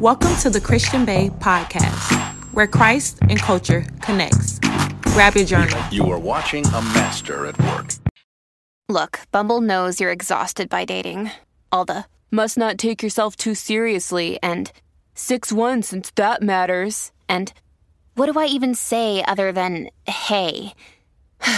Welcome to the Christian Bae podcast, where Christ and culture connects. Grab your journal. You are watching a master at work. Look, Bumble knows you're exhausted by dating. All the must not take yourself too seriously and 6 1 since that matters. And what do I even say other than hey?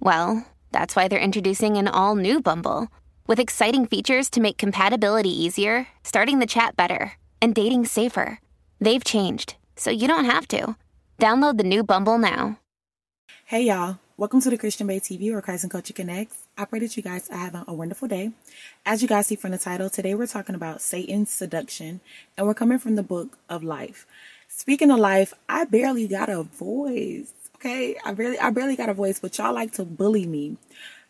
well, that's why they're introducing an all new Bumble with exciting features to make compatibility easier, starting the chat better, and dating safer. They've changed, so you don't have to. Download the new Bumble now. Hey y'all, welcome to the Christian Bae TV where Christ and Culture Connects. I pray that you guys are having a wonderful day. As you guys see from the title, today we're talking about Satan's seduction, and we're coming from the book of life. Speaking of life, I barely got a voice. Okay, I barely, I barely got a voice, but y'all like to bully me.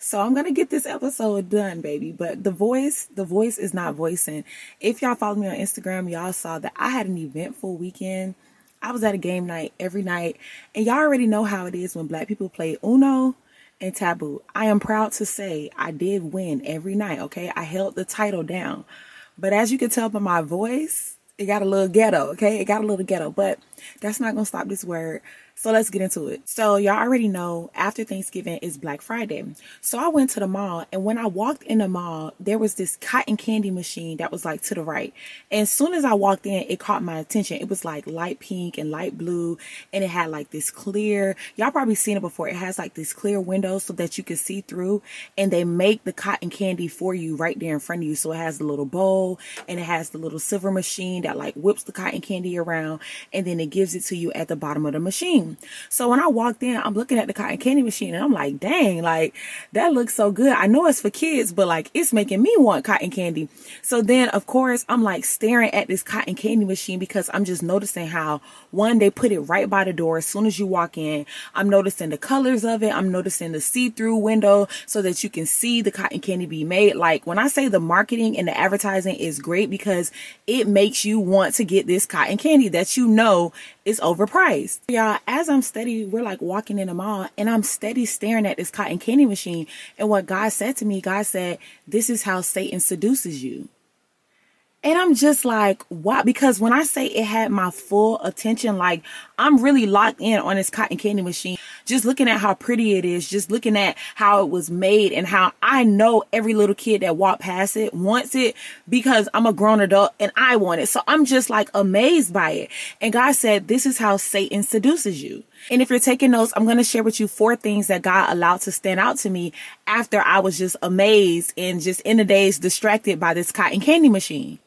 So I'm gonna get this episode done, baby. But the voice, the voice is not voicing. If y'all follow me on Instagram, y'all saw that I had an eventful weekend. I was at a game night every night, and y'all already know how it is when black people play Uno and Taboo. I am proud to say I did win every night, okay? I held the title down. But as you can tell by my voice, it got a little ghetto, okay? It got a little ghetto, but that's not gonna stop this word so let's get into it. So y'all already know after Thanksgiving is Black Friday. So I went to the mall and when I walked in the mall, there was this cotton candy machine that was like to the right. And as soon as I walked in, it caught my attention. It was like light pink and light blue and it had like this clear, y'all probably seen it before. It has like this clear window so that you can see through and they make the cotton candy for you right there in front of you. So it has the little bowl and it has the little silver machine that like whips the cotton candy around and then it gives it to you at the bottom of the machine. So when I walked in, I'm looking at the cotton candy machine and I'm like, dang, like that looks so good. I know it's for kids, but like it's making me want cotton candy. So then of course I'm like staring at this cotton candy machine because I'm just noticing how one, they put it right by the door as soon as you walk in. I'm noticing the colors of it. I'm noticing the see-through window so that you can see the cotton candy be made. Like when I say the marketing and the advertising is great because it makes you want to get this cotton candy that you know is overpriced. Y'all, as I'm steady, we're like walking in the mall and I'm steady staring at this cotton candy machine. And what God said to me, God said, this is how Satan seduces you. And I'm just like, why? Because when I say it had my full attention, like I'm really locked in on this cotton candy machine. Just looking at how pretty it is, just looking at how it was made and how I know every little kid that walked past it wants it because I'm a grown adult and I want it. So I'm just like amazed by it. And God said, this is how Satan seduces you. And if you're taking notes, I'm going to share with you four things that God allowed to stand out to me after I was just amazed and just in the days distracted by this cotton candy machine.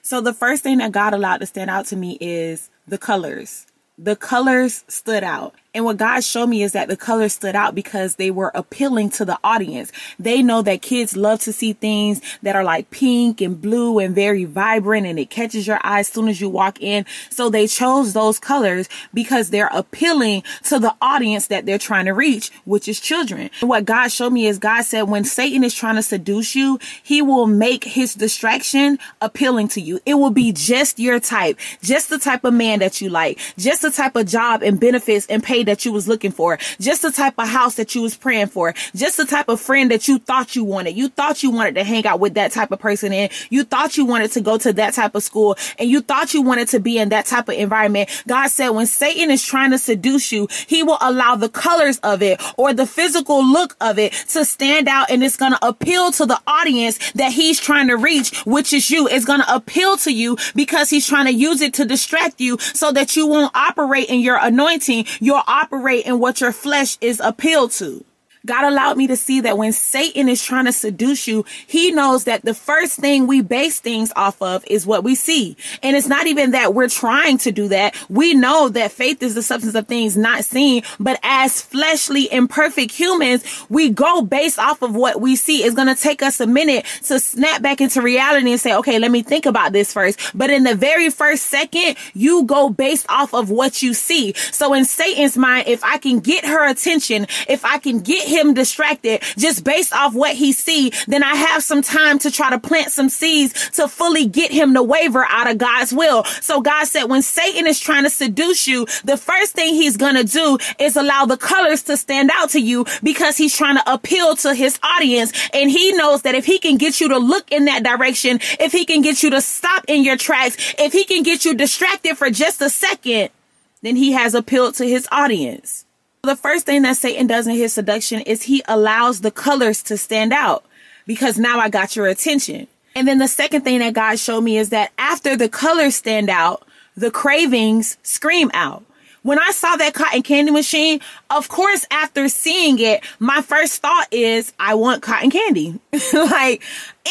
So the first thing that God allowed to stand out to me is the colors. The colors stood out. And what God showed me is that the colors stood out because they were appealing to the audience. They know that kids love to see things that are like pink and blue and very vibrant and it catches your eye as soon as you walk in. So they chose those colors because they're appealing to the audience that they're trying to reach, which is children. And what God showed me is God said when Satan is trying to seduce you, he will make his distraction appealing to you. It will be just your type, just the type of man that you like, just the type of job and benefits and pay that you was looking for, just the type of house that you was praying for, just the type of friend that you thought you wanted. You thought you wanted to hang out with that type of person and you thought you wanted to go to that type of school and you thought you wanted to be in that type of environment. God said when Satan is trying to seduce you, he will allow the colors of it or the physical look of it to stand out and it's going to appeal to the audience that he's trying to reach, which is you. It's going to appeal to you because he's trying to use it to distract you so that you won't operate in your anointing. You'll operate in what your flesh is appealed to. God allowed me to see that when Satan is trying to seduce you, he knows that the first thing we base things off of is what we see. And it's not even that we're trying to do that. We know that faith is the substance of things not seen, but as fleshly imperfect humans, we go based off of what we see. It's going to take us a minute to snap back into reality and say, okay, let me think about this first. But in the very first second, you go based off of what you see. So in Satan's mind, if I can get her attention, if I can get him distracted just based off what he see, then I have some time to try to plant some seeds to fully get him to waver out of God's will. So God said, when Satan is trying to seduce you, the first thing he's going to do is allow the colors to stand out to you because he's trying to appeal to his audience. And he knows that if he can get you to look in that direction, if he can get you to stop in your tracks, if he can get you distracted for just a second, then he has appealed to his audience. The first thing that Satan does in his seduction is he allows the colors to stand out because now I got your attention. And then the second thing that God showed me is that after the colors stand out, the cravings scream out. When I saw that cotton candy machine, of course, after seeing it, my first thought is, I want cotton candy. like,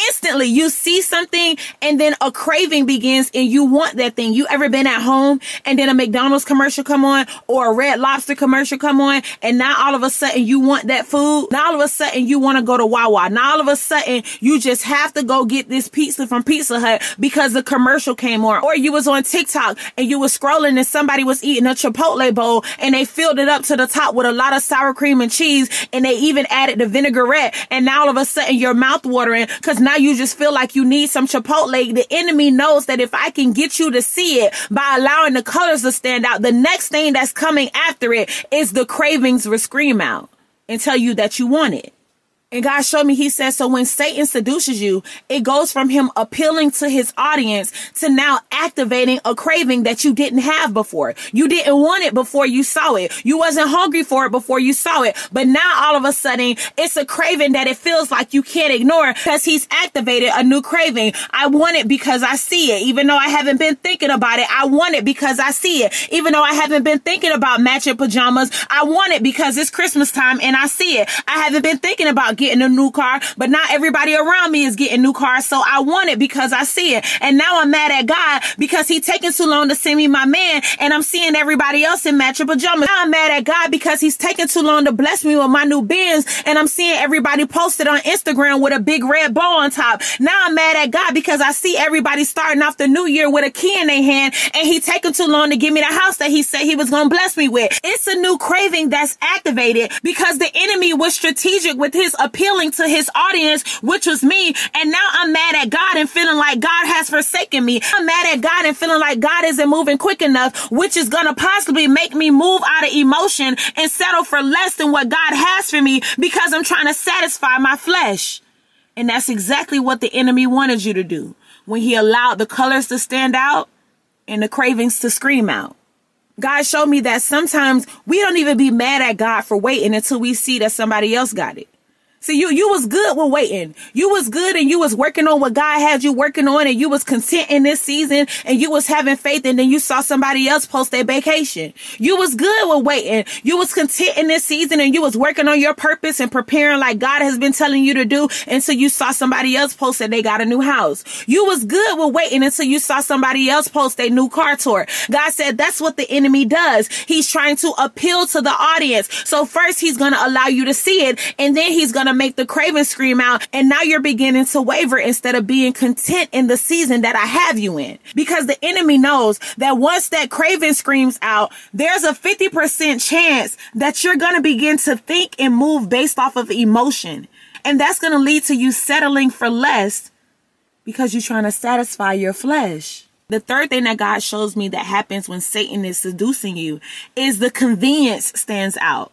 instantly you see something and then a craving begins and you want that thing. You ever been at home and then a McDonald's commercial come on or a Red Lobster commercial come on and now all of a sudden you want that food. Now all of a sudden you want to go to Wawa. Now all of a sudden you just have to go get this pizza from Pizza Hut because the commercial came on. Or you was on TikTok and you was scrolling and somebody was eating a Chipotle bowl and they filled it up to the top with a lot of sour cream and cheese and they even added the vinaigrette and now all of a sudden your mouth watering because now you just feel like you need some Chipotle. The enemy knows that if I can get you to see it by allowing the colors to stand out, the next thing that's coming after it is the cravings will scream out and tell you that you want it. And God showed me, he says, so when Satan seduces you, it goes from him appealing to his audience to now activating a craving that you didn't have before. You didn't want it before you saw it. You wasn't hungry for it before you saw it. But now all of a sudden, it's a craving that it feels like you can't ignore because he's activated a new craving. I want it because I see it. Even though I haven't been thinking about it, I want it because I see it. Even though I haven't been thinking about matching pajamas, I want it because it's Christmas time and I see it. I haven't been thinking about getting a new car, but not everybody around me is getting new cars. So I want it because I see it. And now I'm mad at God because he taking too long to send me my man and I'm seeing everybody else in matching pajamas. Now I'm mad at God because he's taking too long to bless me with my new Benz and I'm seeing everybody posted on Instagram with a big red bow on top. Now I'm mad at God because I see everybody starting off the new year with a key in their hand and he taking too long to give me the house that he said he was going to bless me with. It's a new craving that's activated because the enemy was strategic with his appealing to his audience, which was me. And now I'm mad at God and feeling like God has forsaken me. I'm mad at God and feeling like God isn't moving quick enough, which is going to possibly make me move out of emotion and settle for less than what God has for me because I'm trying to satisfy my flesh. And that's exactly what the enemy wanted you to do when he allowed the colors to stand out and the cravings to scream out. God showed me that sometimes we don't even be mad at God for waiting until we see that somebody else got it. See, you, you was good with waiting. You was good and you was working on what God had you working on and you was content in this season and you was having faith and then you saw somebody else post their vacation. You was good with waiting. You was content in this season and you was working on your purpose and preparing like God has been telling you to do until you saw somebody else post that they got a new house. You was good with waiting until you saw somebody else post a new car tour. God said that's what the enemy does. He's trying to appeal to the audience. So first he's going to allow you to see it and then he's going to make the craven scream out. And now you're beginning to waver instead of being content in the season that I have you in. Because the enemy knows that once that craven screams out, there's a 50% chance that you're going to begin to think and move based off of emotion. And that's going to lead to you settling for less because you're trying to satisfy your flesh. The third thing that God shows me that happens when Satan is seducing you is the convenience stands out.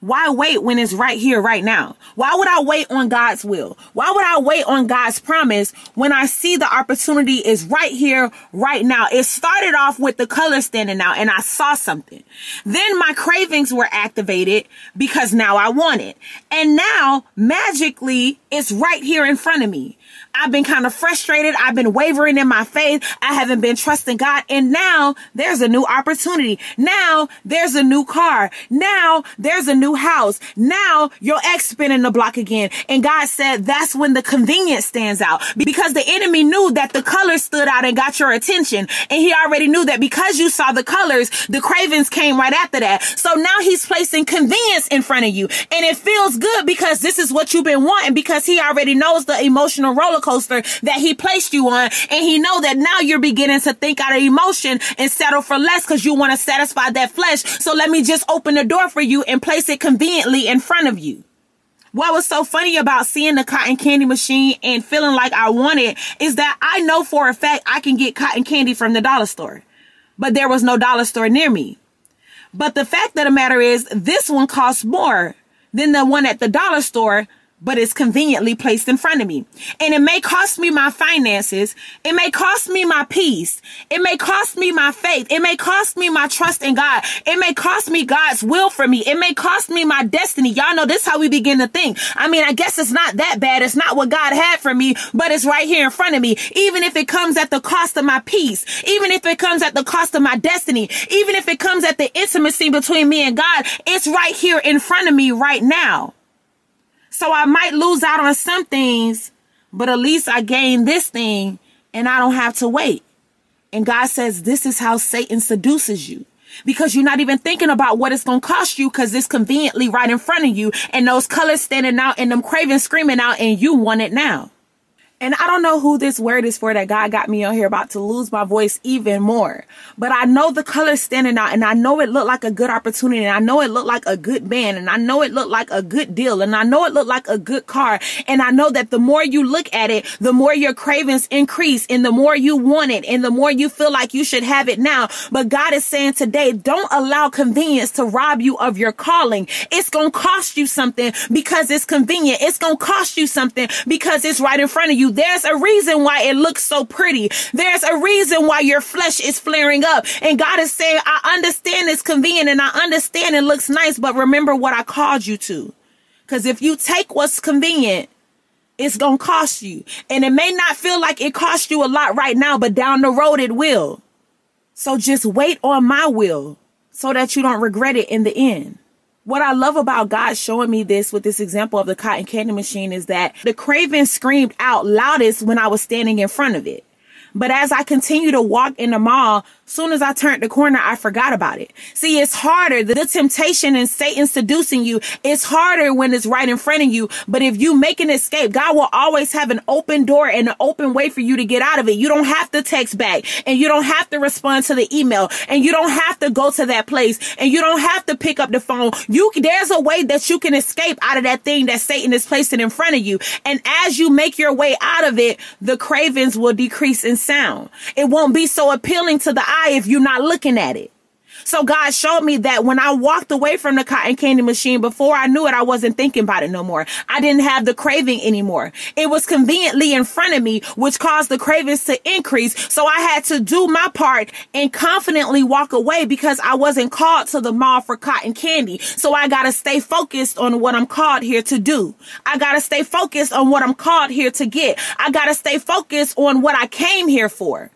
Why wait when it's right here, right now? Why would I wait on God's will? Why would I wait on God's promise when I see the opportunity is right here, right now? It started off with the color standing out and I saw something. Then my cravings were activated because now I want it. And now magically it's right here in front of me. I've been kind of frustrated. I've been wavering in my faith. I haven't been trusting God. And now there's a new opportunity. Now there's a new car. Now there's a new house. Now your ex spinning the block again. And God said that's when the convenience stands out because the enemy knew that the colors stood out and got your attention. And he already knew that because you saw the colors, the cravings came right after that. So now he's placing convenience in front of you. And it feels good because this is what you've been wanting because he already knows the emotional roller coaster that he placed you on. And he know that now you're beginning to think out of emotion and settle for less because you want to satisfy that flesh. So let me just open the door for you and place it conveniently in front of you. What was so funny about seeing the cotton candy machine and feeling like I want it is that I know for a fact I can get cotton candy from the dollar store, but there was no dollar store near me. But the fact of the matter is, this one costs more than the one at the dollar store but it's conveniently placed in front of me. And it may cost me my finances. It may cost me my peace. It may cost me my faith. It may cost me my trust in God. It may cost me God's will for me. It may cost me my destiny. Y'all know this how we begin to think. I mean, I guess it's not that bad. It's not what God had for me, but it's right here in front of me. Even if it comes at the cost of my peace, even if it comes at the cost of my destiny, even if it comes at the intimacy between me and God, it's right here in front of me right now. So I might lose out on some things, but at least I gain this thing and I don't have to wait. And God says this is how Satan seduces you because you're not even thinking about what it's going to cost you because it's conveniently right in front of you and those colors standing out and them cravings screaming out and you want it now. And I don't know who this word is for that God got me on here about to lose my voice even more. But I know the color standing out and I know it looked like a good opportunity and I know it looked like a good band and I know it looked like a good deal and I know it looked like a good car. And I know that the more you look at it, the more your cravings increase and the more you want it and the more you feel like you should have it now. But God is saying today, don't allow convenience to rob you of your calling. It's going to cost you something because it's convenient. It's going to cost you something because it's right in front of you. There's a reason why it looks so pretty. There's a reason why your flesh is flaring up. And God is saying, I understand it's convenient and I understand it looks nice, but remember what I called you to. Because if you take what's convenient, it's going to cost you. And it may not feel like it costs you a lot right now, but down the road it will. So just wait on my will so that you don't regret it in the end. What I love about God showing me this with this example of the cotton candy machine is that the craven screamed out loudest when I was standing in front of it. But as I continue to walk in the mall, soon as I turned the corner, I forgot about it. See, it's harder. The, temptation and Satan seducing you, it's harder when it's right in front of you. But if you make an escape, God will always have an open door and an open way for you to get out of it. You don't have to text back and you don't have to respond to the email and you don't have to go to that place and you don't have to pick up the phone. You, there's a way that you can escape out of that thing that Satan is placing in front of you. And as you make your way out of it, the cravings will decrease in sound. It won't be so appealing to the eye if you're not looking at it. So God showed me that when I walked away from the cotton candy machine, before I knew it, I wasn't thinking about it no more. I didn't have the craving anymore. It was conveniently in front of me, which caused the cravings to increase. So I had to do my part and confidently walk away because I wasn't called to the mall for cotton candy. So I got to stay focused on what I'm called here to do. I got to stay focused on what I'm called here to get. I got to stay focused on what I came here for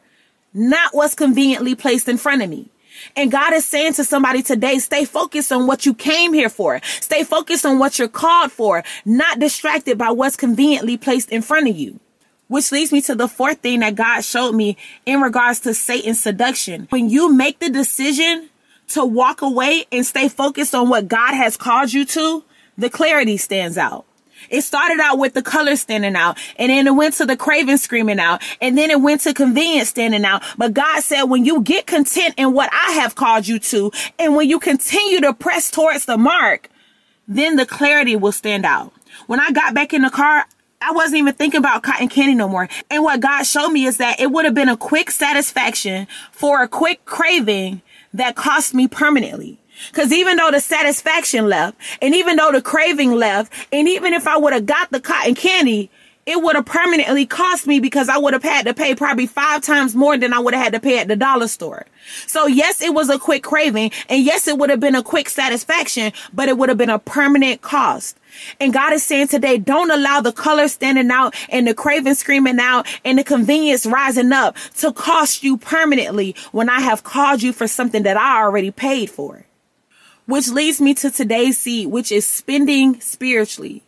not what's conveniently placed in front of me. And God is saying to somebody today, stay focused on what you came here for. Stay focused on what you're called for, not distracted by what's conveniently placed in front of you. Which leads me to the fourth thing that God showed me in regards to Satan's seduction. When you make the decision to walk away and stay focused on what God has called you to, the clarity stands out. It started out with the color standing out, and then it went to the craving screaming out, and then it went to convenience standing out. But God said, when you get content in what I have called you to, and when you continue to press towards the mark, then the clarity will stand out. When I got back in the car, I wasn't even thinking about cotton candy no more. And what God showed me is that it would have been a quick satisfaction for a quick craving that cost me permanently. Cause even though the satisfaction left and even though the craving left and even if I would have got the cotton candy, it would have permanently cost me because I would have had to pay probably five times more than I would have had to pay at the dollar store. So yes, it was a quick craving and yes, it would have been a quick satisfaction, but it would have been a permanent cost. And God is saying today, don't allow the color standing out and the craving screaming out and the convenience rising up to cost you permanently when I have called you for something that I already paid for. Which leads me to today's seed, which is spending spiritually.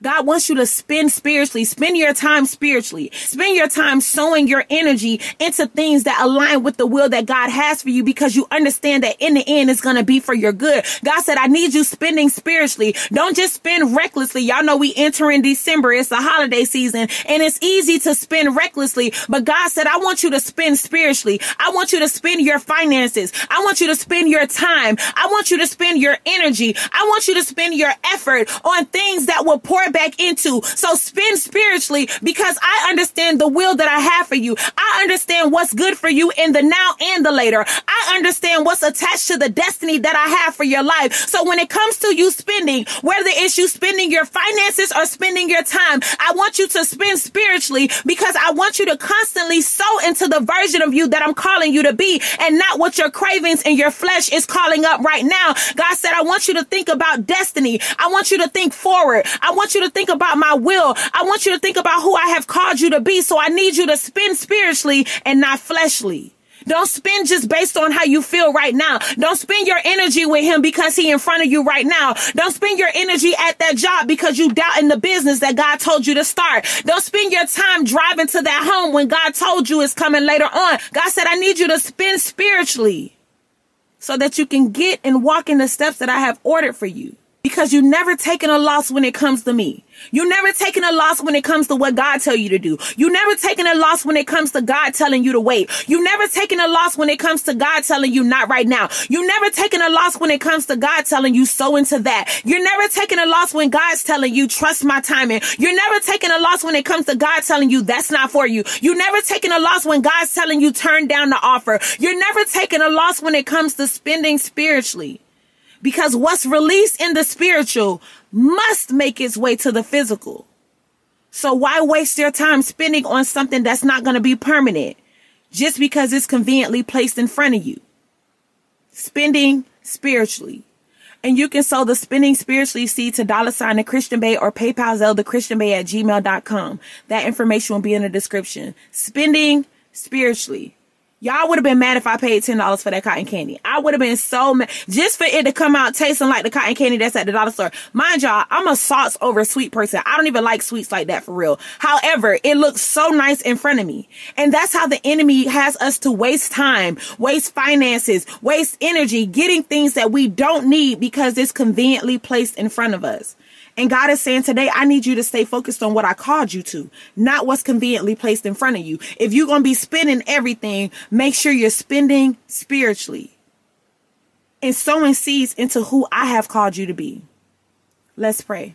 God wants you to spend spiritually, spend your time spiritually, spend your time sowing your energy into things that align with the will that God has for you because you understand that in the end it's going to be for your good. God said, I need you spending spiritually. Don't just spend recklessly. Y'all know we enter in December. It's the holiday season and it's easy to spend recklessly, but God said, I want you to spend spiritually. I want you to spend your finances. I want you to spend your time. I want you to spend your energy. I want you to spend your effort on things that will pour back into. So spend spiritually because I understand the will that I have for you. I understand what's good for you in the now and the later. I understand what's attached to the destiny that I have for your life. So when it comes to you spending, whether it's you spending your finances or spending your time, I want you to spend spiritually because I want you to constantly sow into the version of you that I'm calling you to be and not what your cravings and your flesh is calling up right now. God said, I want you to think about destiny. I want you to think forward. I want you to think about my will. I want you to think about who I have called you to be. So I need you to spend spiritually and not fleshly. Don't spend just based on how you feel right now. Don't spend your energy with him because he in front of you right now. Don't spend your energy at that job because you doubt in the business that God told you to start. Don't spend your time driving to that home when God told you it's coming later on. God said, I need you to spend spiritually so that you can get and walk in the steps that I have ordered for you because you never taken a loss when it comes to me. You never taken a loss when it comes to what God tell you to do. You never taken a loss when it comes to God telling you to wait. You never taken a loss when it comes to God telling you not right now. You never taken a loss when it comes to God telling you so into that. You're never taking a loss when God's telling you trust my timing. You're never taking a loss when it comes to God telling you that's not for you. You never taking a loss when God's telling you turn down the offer. You're never taking a loss when it comes to spending spiritually because what's released in the spiritual must make its way to the physical. So why waste your time spending on something that's not going to be permanent just because it's conveniently placed in front of you? Spending spiritually. And you can sow the spending spiritually seed to dollar sign the Christian Bae or PayPal Zelda Christian Bae at gmail.com. That information will be in the description. Spending spiritually. Y'all would have been mad if I paid ten dollars for that cotton candy. I would have been so mad just for it to come out tasting like the cotton candy that's at the dollar store. Mind y'all, I'm a sauce over sweet person. I don't even like sweets like that for real. However, it looks so nice in front of me. And that's how the enemy has us to waste time, waste finances, waste energy, getting things that we don't need because it's conveniently placed in front of us. And God is saying today, I need you to stay focused on what I called you to, not what's conveniently placed in front of you. If you're going to be spending everything, make sure you're spending spiritually and sowing seeds into who I have called you to be. Let's pray.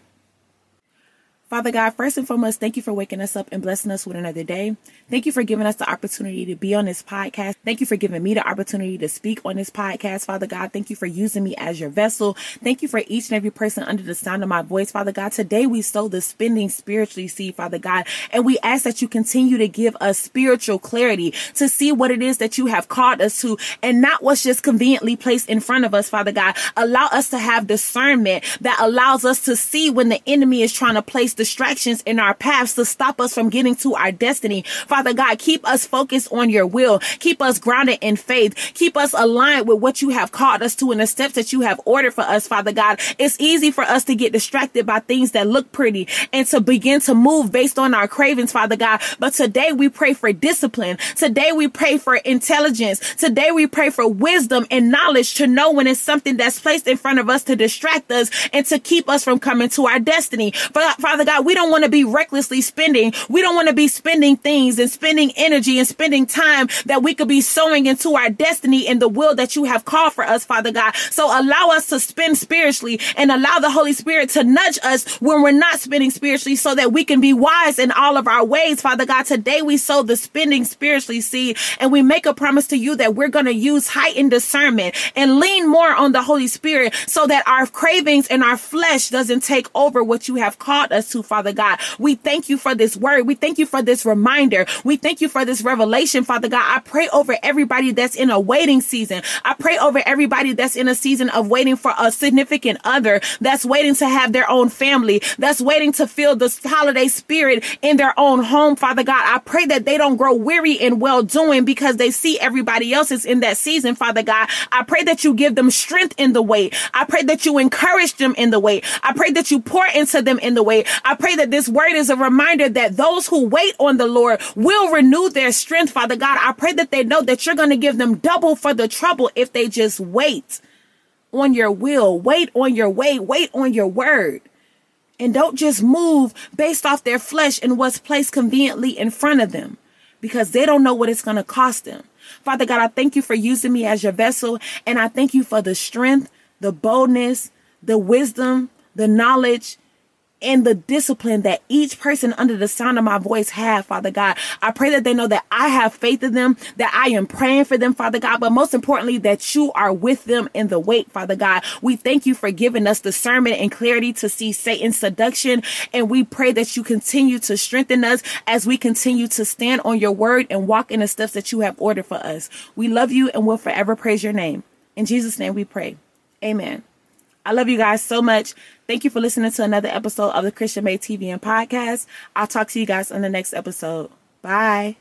Father God, first and foremost, thank you for waking us up and blessing us with another day. Thank you for giving us the opportunity to be on this podcast. Thank you for giving me the opportunity to speak on this podcast, Father God. Thank you for using me as your vessel. Thank you for each and every person under the sound of my voice, Father God. Today we sow the spending spiritually seed, Father God, and we ask that you continue to give us spiritual clarity to see what it is that you have called us to and not what's just conveniently placed in front of us, Father God. Allow us to have discernment that allows us to see when the enemy is trying to place the distractions in our paths to stop us from getting to our destiny. Father God, keep us focused on your will. Keep us grounded in faith. Keep us aligned with what you have called us to and the steps that you have ordered for us, Father God. It's easy for us to get distracted by things that look pretty and to begin to move based on our cravings, Father God. But today we pray for discipline. Today we pray for intelligence. Today we pray for wisdom and knowledge to know when it's something that's placed in front of us to distract us and to keep us from coming to our destiny. Father God, God, we don't want to be recklessly spending. We don't want to be spending things and spending energy and spending time that we could be sowing into our destiny and the will that you have called for us, Father God. So allow us to spend spiritually and allow the Holy Spirit to nudge us when we're not spending spiritually so that we can be wise in all of our ways, Father God. Today we sow the spending spiritually seed and we make a promise to you that we're going to use heightened discernment and lean more on the Holy Spirit so that our cravings and our flesh doesn't take over what you have called us to, Father God. We thank you for this word. We thank you for this reminder. We thank you for this revelation, Father God. I pray over everybody that's in a waiting season. I pray over everybody that's in a season of waiting for a significant other, that's waiting to have their own family, that's waiting to feel the holiday spirit in their own home, Father God. I pray that they don't grow weary in well doing because they see everybody else is in that season, Father God. I pray that you give them strength in the way. I pray that you encourage them in the way. I pray that you pour into them in the wait. I pray that this word is a reminder that those who wait on the Lord will renew their strength, Father God. I pray that they know that you're going to give them double for the trouble if they just wait on your will, wait on your way, wait on your word. And don't just move based off their flesh and what's placed conveniently in front of them because they don't know what it's going to cost them. Father God, I thank you for using me as your vessel. And I thank you for the strength, the boldness, the wisdom, the knowledge, and the discipline that each person under the sound of my voice have, Father God. I pray that they know that I have faith in them, that I am praying for them, Father God, but most importantly, that you are with them in the wait, Father God. We thank you for giving us discernment and clarity to see Satan's seduction. And we pray that you continue to strengthen us as we continue to stand on your word and walk in the steps that you have ordered for us. We love you and will forever praise your name. In Jesus' name we pray. Amen. I love you guys so much. Thank you for listening to another episode of the Christian Bae TV and podcast. I'll talk to you guys on the next episode. Bye.